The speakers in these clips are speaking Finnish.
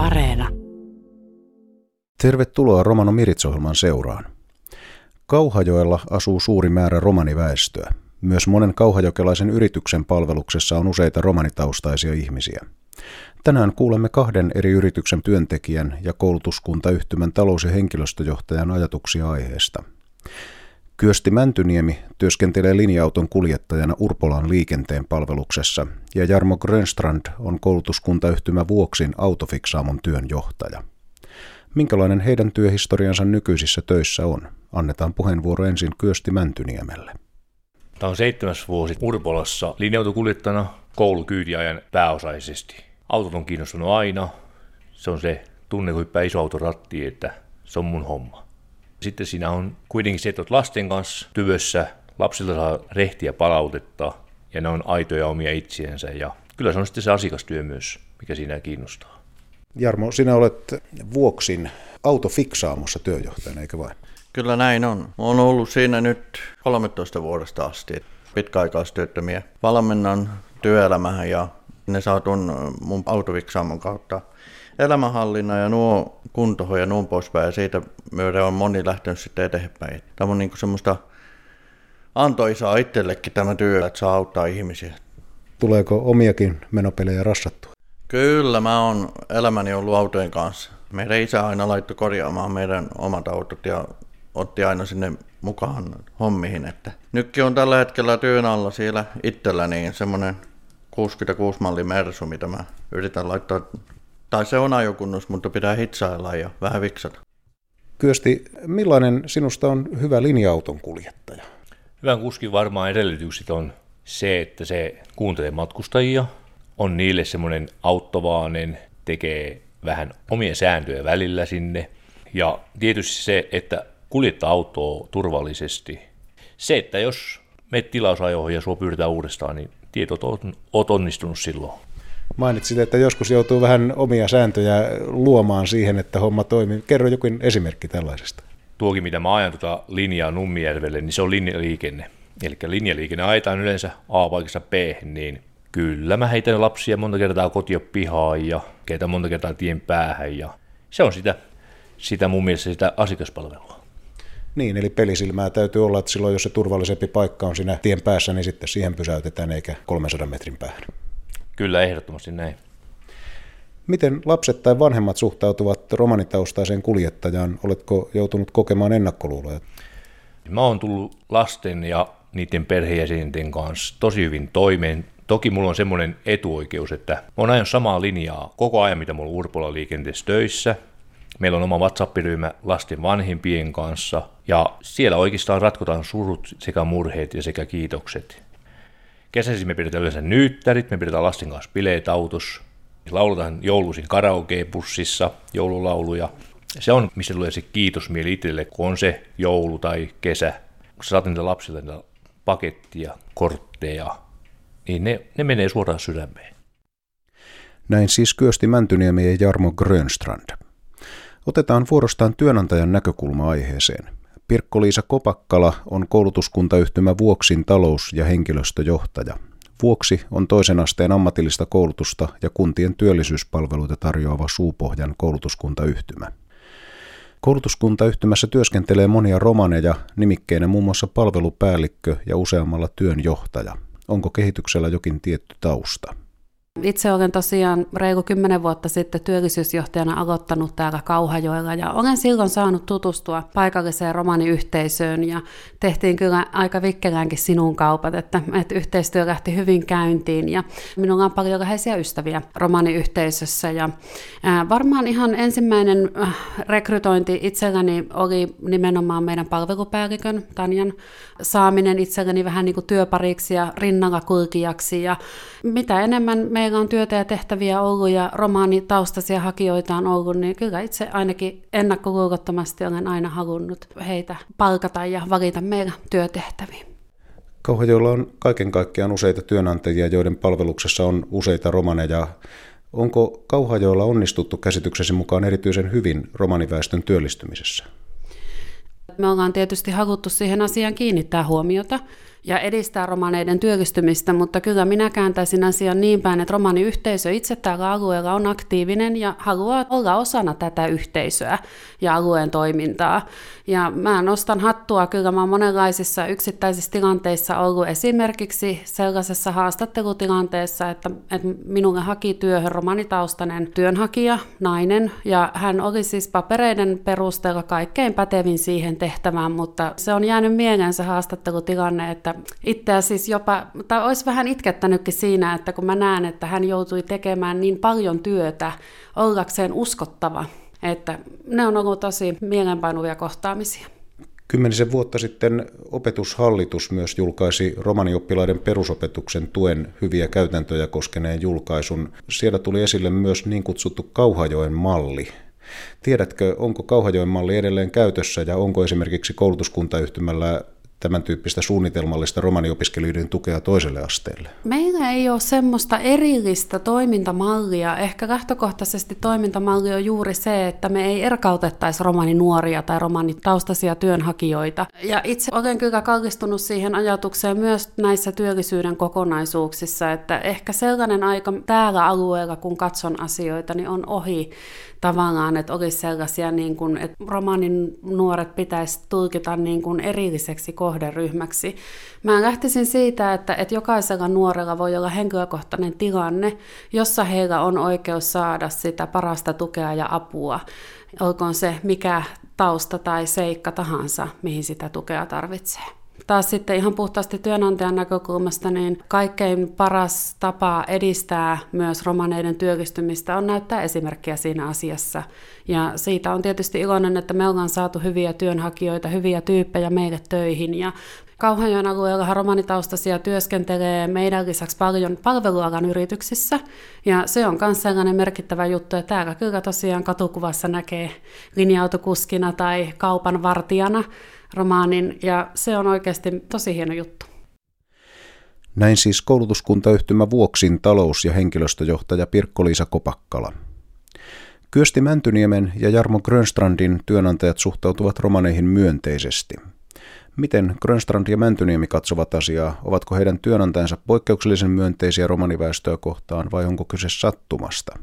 Areena. Tervetuloa Romano Mirits-ohjelman seuraan. Kauhajoella asuu suuri määrä romaniväestöä. Myös monen kauhajokelaisen yrityksen palveluksessa on useita romanitaustaisia ihmisiä. Tänään kuulemme kahden eri yrityksen työntekijän ja koulutuskuntayhtymän talous- ja henkilöstöjohtajan ajatuksia aiheesta. Kyösti Mäntyniemi työskentelee linja-auton kuljettajana Urpolan liikenteen palveluksessa ja Jarmo Grönstrand on koulutuskuntayhtymä Vuoksin autofiksaamon työnjohtaja. Minkälainen heidän työhistoriansa nykyisissä töissä on? Annetaan puheenvuoro ensin Kyösti Mäntyniemelle. Tämä on seitsemäs vuosi Urpolassa linja-autokuljettajana koulukyydiajan pääosaisesti. Autot on kiinnostunut aina. Se on se tunne, kun hyppää iso auto rattiin, että se on mun homma. Sitten siinä on kuitenkin se, että olet lasten kanssa tyvössä, lapsilta saa rehtiä palautetta ja ne on aitoja omia itsiensä ja kyllä se on sitten se asiakastyö myös, mikä siinä kiinnostaa. Jarmo, sinä olet Vuoksin autofiksaamossa työjohtajana, eikö vain? Kyllä näin on. Olen ollut siinä nyt 13 vuodesta asti. Pitkäaikaistyöttömiä valmennan työelämähän ja ne saa tuon mun autofiksaamon kautta elämänhallinnan ja nuo kuntohon ja nuo poispäin. Ja siitä myöden on moni lähtenyt sitten eteenpäin. Tämä on niin semmoista antoisaa itsellekin tämä työ, että saa auttaa ihmisiä. Tuleeko omiakin menopelejä rassattua? Kyllä, mä oon elämäni ollut autojen kanssa. Meidän isä aina laittoi korjaamaan meidän omat autot ja otti aina sinne mukaan hommiin. Että nytkin on tällä hetkellä työn alla siellä itsellä niin semmoinen 66 malli Mersu, mitä mä yritän laittaa, tai se on ajokunnus, mutta pitää hitsailla ja vähän viksata. Kyösti, millainen sinusta on hyvä linja-auton kuljettaja? Hyvän kuskin varmaan edellytykset on se, että se kuuntelee matkustajia, on niille semmoinen auttavainen, tekee vähän omia sääntöjä välillä sinne. Ja tietysti se, että kuljettaa autoa turvallisesti. Se, että jos menet tilausajoihin ja sua pyydetään uudestaan, niin tietot on, oot onnistunut silloin. Mainitsit, että joskus joutuu vähän omia sääntöjä luomaan siihen, että homma toimii. Kerro jokin esimerkki tällaisesta. Tuokin, mitä mä ajan tuota linjaa Nummijärvelle, niin se on linjaliikenne. Eli linjaliikenne ajetaan yleensä A-paikassa B, niin kyllä mä heitän lapsia monta kertaa kotia pihaan ja keitä monta kertaa tien päähän ja se on sitä, sitä mun mielestä sitä asiakaspalvelua. Niin, eli pelisilmää täytyy olla, että silloin jos se turvallisempi paikka on siinä tien päässä, niin sitten siihen pysäytetään eikä 300 metrin päähän. Kyllä, ehdottomasti näin. Miten lapset tai vanhemmat suhtautuvat romanitaustaiseen kuljettajaan? Oletko joutunut kokemaan ennakkoluuloja? Mä oon tullut lasten ja niiden perheenjäsenten kanssa tosi hyvin toimeen. Toki mulla on semmoinen etuoikeus, että mä oon ajan samaa linjaa koko ajan, mitä mulla on Urpola liikenteessä töissä. Meillä on oma WhatsApp-ryhmä lasten vanhempien kanssa, ja siellä oikeastaan ratkotaan surut sekä murheet ja sekä kiitokset. Kesäisin me pidetään yleensä nyyttärit, me pidetään lasten kanssa bileet autos, lauletaan jouluisin karaoke-bussissa joululauluja. Se on, missä tulee se kiitosmieli itselle, kun on se joulu tai kesä. Kun sä saat niitä lapsille niitä pakettia, kortteja, niin ne, ne menee suoraan sydämeen. Näin siis Kyösti Mäntyniemi ja Jarmo Grönstrand. Otetaan vuorostaan työnantajan näkökulma aiheeseen. Pirkko-Liisa Kopakkala on koulutuskuntayhtymä Vuoksin talous- ja henkilöstöjohtaja. Vuoksi on toisen asteen ammatillista koulutusta ja kuntien työllisyyspalveluita tarjoava Suupohjan koulutuskuntayhtymä. Koulutuskuntayhtymässä työskentelee monia romaneja, nimikkeinä muun muassa palvelupäällikkö ja useammalla työnjohtaja. Onko kehityksellä jokin tietty tausta? Itse olen tosiaan reilu kymmenen vuotta sitten työllisyysjohtajana aloittanut täällä Kauhajoella ja olen silloin saanut tutustua paikalliseen romaniyhteisöön ja tehtiin kyllä aika vikkeläänkin sinun kaupat, että, että yhteistyö lähti hyvin käyntiin ja minulla on paljon läheisiä ystäviä romaniyhteisössä ja varmaan ihan ensimmäinen äh, rekrytointi itselläni oli nimenomaan meidän palvelupäällikön Tanjan saaminen itselleni vähän niin kuin työpariksi ja rinnalla kulkijaksi ja mitä enemmän meillä on työtä ja tehtäviä ollut ja romaanitaustaisia hakijoita on ollut, niin kyllä itse ainakin ennakkoluulottomasti olen aina halunnut heitä palkata ja valita meillä työtehtäviä. Kauhajoilla on kaiken kaikkiaan useita työnantajia, joiden palveluksessa on useita romaneja. Onko Kauhajoilla onnistuttu käsityksesi mukaan erityisen hyvin romaniväestön työllistymisessä? Me ollaan tietysti haluttu siihen asiaan kiinnittää huomiota ja edistää romaneiden työllistymistä, mutta kyllä minä kääntäisin asian niin päin, että romaniyhteisö itse täällä alueella on aktiivinen ja haluaa olla osana tätä yhteisöä ja alueen toimintaa. Ja mä nostan hattua, kyllä mä oon monenlaisissa yksittäisissä tilanteissa ollut esimerkiksi sellaisessa haastattelutilanteessa, että, että minulle haki työhön romanitaustainen työnhakija, nainen, ja hän oli siis papereiden perusteella kaikkein pätevin siihen tehtävään, mutta se on jäänyt mieleen se haastattelutilanne, että itseä siis jopa, tai olisi vähän itkettänytkin siinä, että kun mä näen, että hän joutui tekemään niin paljon työtä ollakseen uskottava, että ne on ollut tosi mielenpainuvia kohtaamisia. Kymmenisen vuotta sitten opetushallitus myös julkaisi romanioppilaiden perusopetuksen tuen hyviä käytäntöjä koskeneen julkaisun. Siellä tuli esille myös niin kutsuttu Kauhajoen malli. Tiedätkö, onko Kauhajoen malli edelleen käytössä ja onko esimerkiksi koulutuskuntayhtymällä tämän tyyppistä suunnitelmallista romaniopiskelijoiden tukea toiselle asteelle? Meillä ei ole semmoista erillistä toimintamallia. Ehkä lähtökohtaisesti toimintamalli on juuri se, että me ei erkautettaisi romaninuoria tai romanitaustaisia työnhakijoita. Ja itse olen kyllä kallistunut siihen ajatukseen myös näissä työllisyyden kokonaisuuksissa, että ehkä sellainen aika täällä alueella, kun katson asioita, niin on ohi tavallaan, että olisi sellaisia, niin kuin, että romanin nuoret pitäisi tulkita niin kuin erilliseksi kohderyhmäksi. Mä lähtisin siitä, että, että jokaisella nuorella voi olla henkilökohtainen tilanne, jossa heillä on oikeus saada sitä parasta tukea ja apua. Olkoon se mikä tausta tai seikka tahansa, mihin sitä tukea tarvitsee taas sitten ihan puhtaasti työnantajan näkökulmasta, niin kaikkein paras tapa edistää myös romaneiden työllistymistä on näyttää esimerkkiä siinä asiassa. Ja siitä on tietysti iloinen, että me ollaan saatu hyviä työnhakijoita, hyviä tyyppejä meille töihin. Ja Kauhajoen alueella romanitaustaisia työskentelee meidän lisäksi paljon palvelualan yrityksissä, ja se on myös sellainen merkittävä juttu, että täällä kyllä tosiaan katukuvassa näkee linja-autokuskina tai kaupan vartijana romaanin, ja se on oikeasti tosi hieno juttu. Näin siis koulutuskuntayhtymä Vuoksin talous- ja henkilöstöjohtaja Pirkko-Liisa Kopakkala. Kyösti Mäntyniemen ja Jarmo Grönstrandin työnantajat suhtautuvat romaneihin myönteisesti. Miten Grönstrand ja Mäntyniemi katsovat asiaa? Ovatko heidän työnantajansa poikkeuksellisen myönteisiä romaniväestöä kohtaan vai onko kyse sattumasta?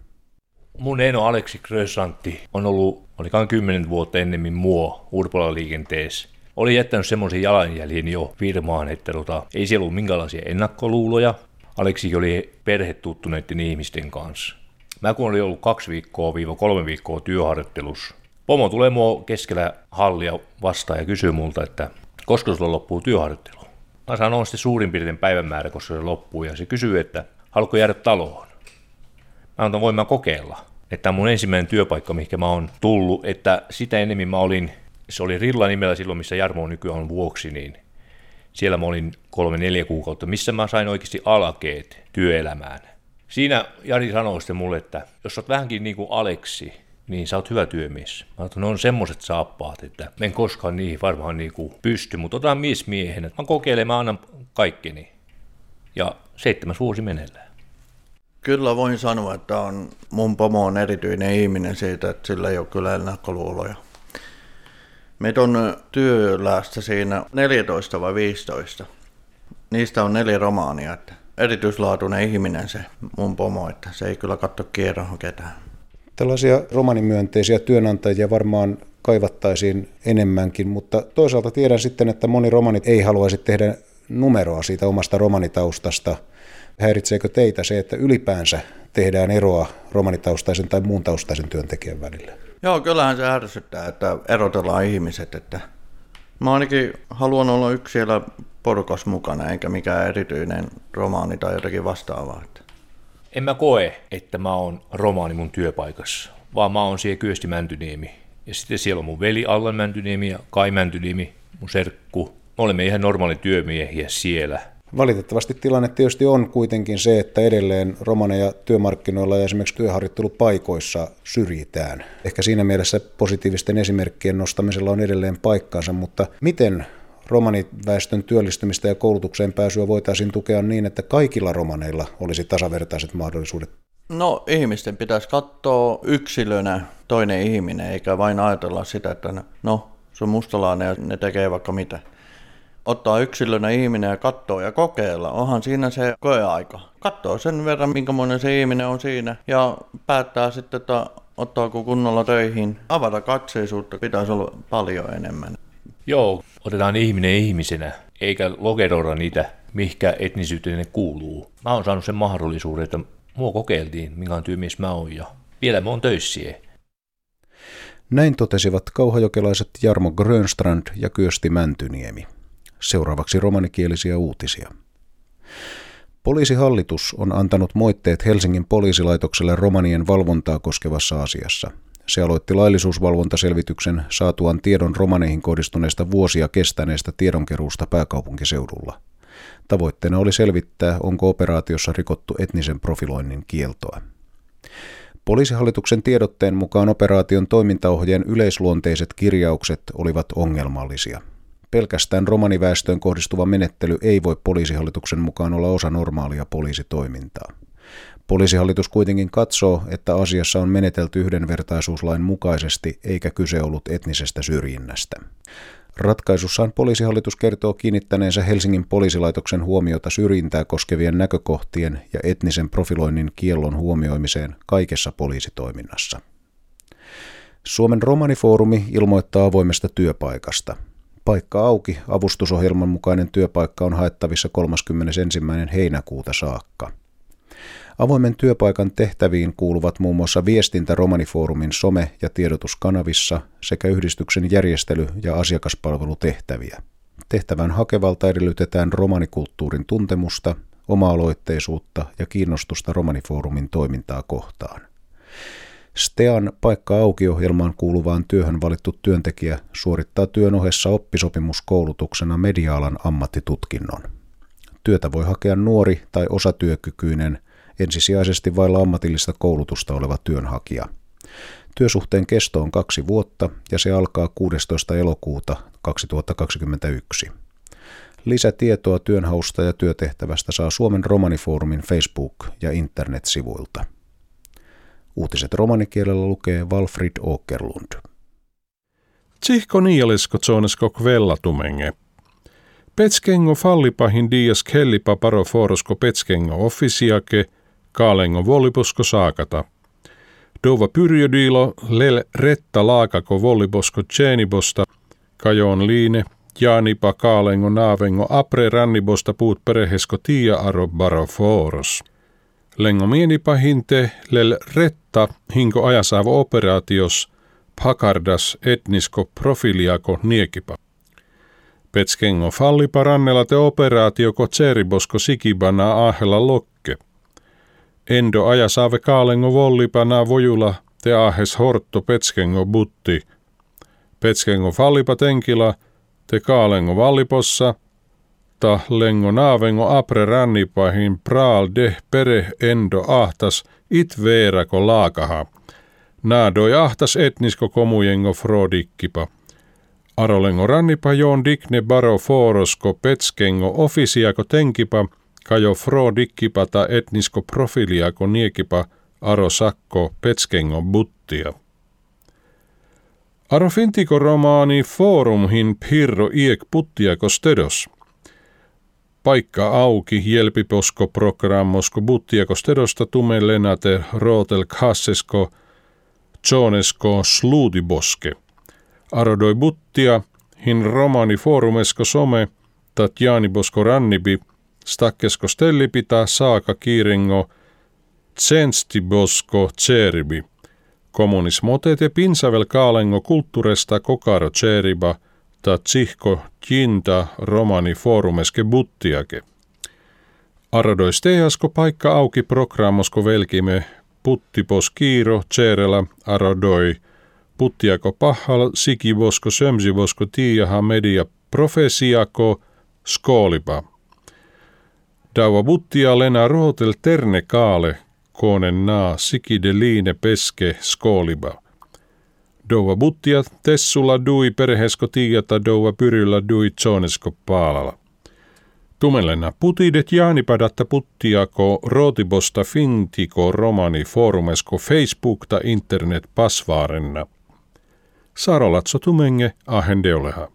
Mun eno Aleksi Grönstrantti on ollut, olikaan kymmenen vuotta ennemmin muo Urpola liikenteessä oli jättänyt semmoisen jalanjäljen jo firmaan, että tota, ei siellä ollut minkälaisia ennakkoluuloja. Aleksi oli perhetuttuneiden ihmisten kanssa. Mä kun olin ollut kaksi viikkoa viiva kolme viikkoa työharjoittelussa, Pomo tulee mua keskellä hallia vastaan ja kysyy multa, että koska sulla loppuu työharjoittelu. Mä sanon sitten suurin piirtein päivämäärä, koska se loppuu, ja se kysyy, että haluatko jäädä taloon. Mä antan voin mä kokeilla. Että mun ensimmäinen työpaikka, mihin mä oon tullut, että sitä enemmän mä olin se oli Rilla nimellä silloin, missä Jarmo nykyään on vuoksi, niin siellä mä olin kolme-neljä kuukautta, missä mä sain oikeasti alakeet työelämään. Siinä Jari sanoi sitten mulle, että jos oot vähänkin niin kuin Aleksi, niin sä oot hyvä työmies. Mä oon, ne on semmoset saappaat, että en koskaan niihin varmaan niin kuin pysty, mutta otan mies miehen, mä kokeilen, mä annan kaikkeni. Ja seitsemäs vuosi meneillään. Kyllä voin sanoa, että on, mun pomo on erityinen ihminen siitä, että sillä ei ole kyllä ennakkoluuloja. Meitä on työlästä siinä 14 vai 15. Niistä on neljä romaania, että erityislaatuinen ihminen se mun pomo, että se ei kyllä katso kierroon ketään. Tällaisia romanimyönteisiä työnantajia varmaan kaivattaisiin enemmänkin, mutta toisaalta tiedän sitten, että moni romanit ei haluaisi tehdä numeroa siitä omasta romanitaustasta. Häiritseekö teitä se, että ylipäänsä tehdään eroa romanitaustaisen tai muun taustaisen työntekijän välillä? Joo, kyllähän se ärsyttää, että erotellaan ihmiset. Että mä ainakin haluan olla yksi siellä porukas mukana, eikä mikään erityinen romaani tai jotakin vastaavaa. En mä koe, että mä oon romaani mun työpaikassa, vaan mä oon siellä Kyösti Mäntyniemi. Ja sitten siellä on mun veli Allan Mäntyniemi ja Kai Mäntyniemi, mun serkku. Me olemme ihan normaali työmiehiä siellä. Valitettavasti tilanne tietysti on kuitenkin se, että edelleen romaneja työmarkkinoilla ja esimerkiksi työharjoittelupaikoissa syrjitään. Ehkä siinä mielessä positiivisten esimerkkien nostamisella on edelleen paikkaansa, mutta miten romaniväestön työllistymistä ja koulutukseen pääsyä voitaisiin tukea niin, että kaikilla romaneilla olisi tasavertaiset mahdollisuudet? No ihmisten pitäisi katsoa yksilönä toinen ihminen, eikä vain ajatella sitä, että no se on mustalainen ja ne tekee vaikka mitä ottaa yksilönä ihminen ja katsoa ja kokeilla. Onhan siinä se koeaika. Katsoo sen verran, minkä monen se ihminen on siinä ja päättää sitten, että ottaako kunnolla töihin. Avata katseisuutta pitäisi olla paljon enemmän. Joo, otetaan ihminen ihmisenä, eikä lokeroida niitä, mihinkä etnisyyteen ne kuuluu. Mä oon saanut sen mahdollisuuden, että mua kokeiltiin, minkä tyymies mä oon ja vielä mä oon töissiä. Näin totesivat kauhajokelaiset Jarmo Grönstrand ja Kyösti Mäntyniemi. Seuraavaksi romanikielisiä uutisia. Poliisihallitus on antanut moitteet Helsingin poliisilaitokselle romanien valvontaa koskevassa asiassa. Se aloitti laillisuusvalvontaselvityksen saatuan tiedon romaneihin kohdistuneesta vuosia kestäneestä tiedonkeruusta pääkaupunkiseudulla. Tavoitteena oli selvittää, onko operaatiossa rikottu etnisen profiloinnin kieltoa. Poliisihallituksen tiedotteen mukaan operaation toimintaohjeen yleisluonteiset kirjaukset olivat ongelmallisia. Pelkästään romaniväestöön kohdistuva menettely ei voi poliisihallituksen mukaan olla osa normaalia poliisitoimintaa. Poliisihallitus kuitenkin katsoo, että asiassa on menetelty yhdenvertaisuuslain mukaisesti eikä kyse ollut etnisestä syrjinnästä. Ratkaisussaan poliisihallitus kertoo kiinnittäneensä Helsingin poliisilaitoksen huomiota syrjintää koskevien näkökohtien ja etnisen profiloinnin kiellon huomioimiseen kaikessa poliisitoiminnassa. Suomen romanifoorumi ilmoittaa avoimesta työpaikasta. Paikka auki, avustusohjelman mukainen työpaikka on haettavissa 31. heinäkuuta saakka. Avoimen työpaikan tehtäviin kuuluvat muun muassa viestintä Romanifoorumin some- ja tiedotuskanavissa sekä yhdistyksen järjestely- ja asiakaspalvelutehtäviä. Tehtävän hakevalta edellytetään romanikulttuurin tuntemusta, oma-aloitteisuutta ja kiinnostusta Romanifoorumin toimintaa kohtaan. STEAN paikka aukiohjelmaan kuuluvaan työhön valittu työntekijä suorittaa työn ohessa oppisopimuskoulutuksena mediaalan ammattitutkinnon. Työtä voi hakea nuori tai osatyökykyinen ensisijaisesti vailla ammatillista koulutusta oleva työnhakija. Työsuhteen kesto on kaksi vuotta ja se alkaa 16. elokuuta 2021. Lisätietoa työnhausta ja työtehtävästä saa Suomen Romanifoorumin Facebook- ja internetsivuilta. Uutiset romanikielellä lukee Walfrid Åkerlund. Tsihko nialisko tsonesko kvellatumenge. Petskengo fallipahin dias kellipa paro forosko petskengo offisiake – kaalengo volliposko saakata. Dova pyrjödiilo lel retta laakako volliposko tseenibosta, kajoon liine, jaanipa kaalengo naavengo apre rannibosta puut perehesko tia aro foros. Lengo mienipa hinte lel retta hinko ajasaavo operaatios, pakardas etnisko profiliako niekipa. Petskengo fallipa rannella te operaatio ko tseribosko sikibana ahella lokke. Endo aja saave kaalengo vollipana vojula te ahes hortto petskengo butti. Petskengo fallipa tenkila te kaalengo vallipossa, ta lengo naavengo apre rannipahin praal de pere endo ahtas it veerako laakaha. Naadoi ahtas etnisko komujengo frodikkipa. Arolengo rannipa joon digne baro forosko petskengo ofisiako tenkipa – kajo fro dikkipata etnisko profiliako niekipa aro sakko petskengo buttia. Aro fintiko romaani forumhin pirro iek puttiako stedos. Paikka auki jelpiposko programmosko buttiako stedosta tume lenate rootel kassesko tjonesko sluudiboske. Arodoi buttia hin romaani forumesko some Tatjani-bosko rannibi – stakkesko stellipita saaka kiiringo tsenstibosko tseribi. Kommunismotet ja pinsavel kaalengo kulttuuresta kokaro tseriba ta tsihko jinta romani forumeske buttiake. Aradois teasko paikka auki programmosko velkime puttipos kiiro tserela aradoi puttiako pahal sikivosko sömsivosko tiiaha media profesiako skoolipa. Daua buttia lena rootel terne kaale, koonen naa sikide liine peske skooliba. Doua buttia tessulla dui perhesko tiiata doua pyryllä dui tsonesko paalala. Tumelena putidet jaanipadatta puttiako rootibosta fintiko romani forumesko Facebook ta internet pasvaarenna. Sarolatso tumenge ahendeoleha.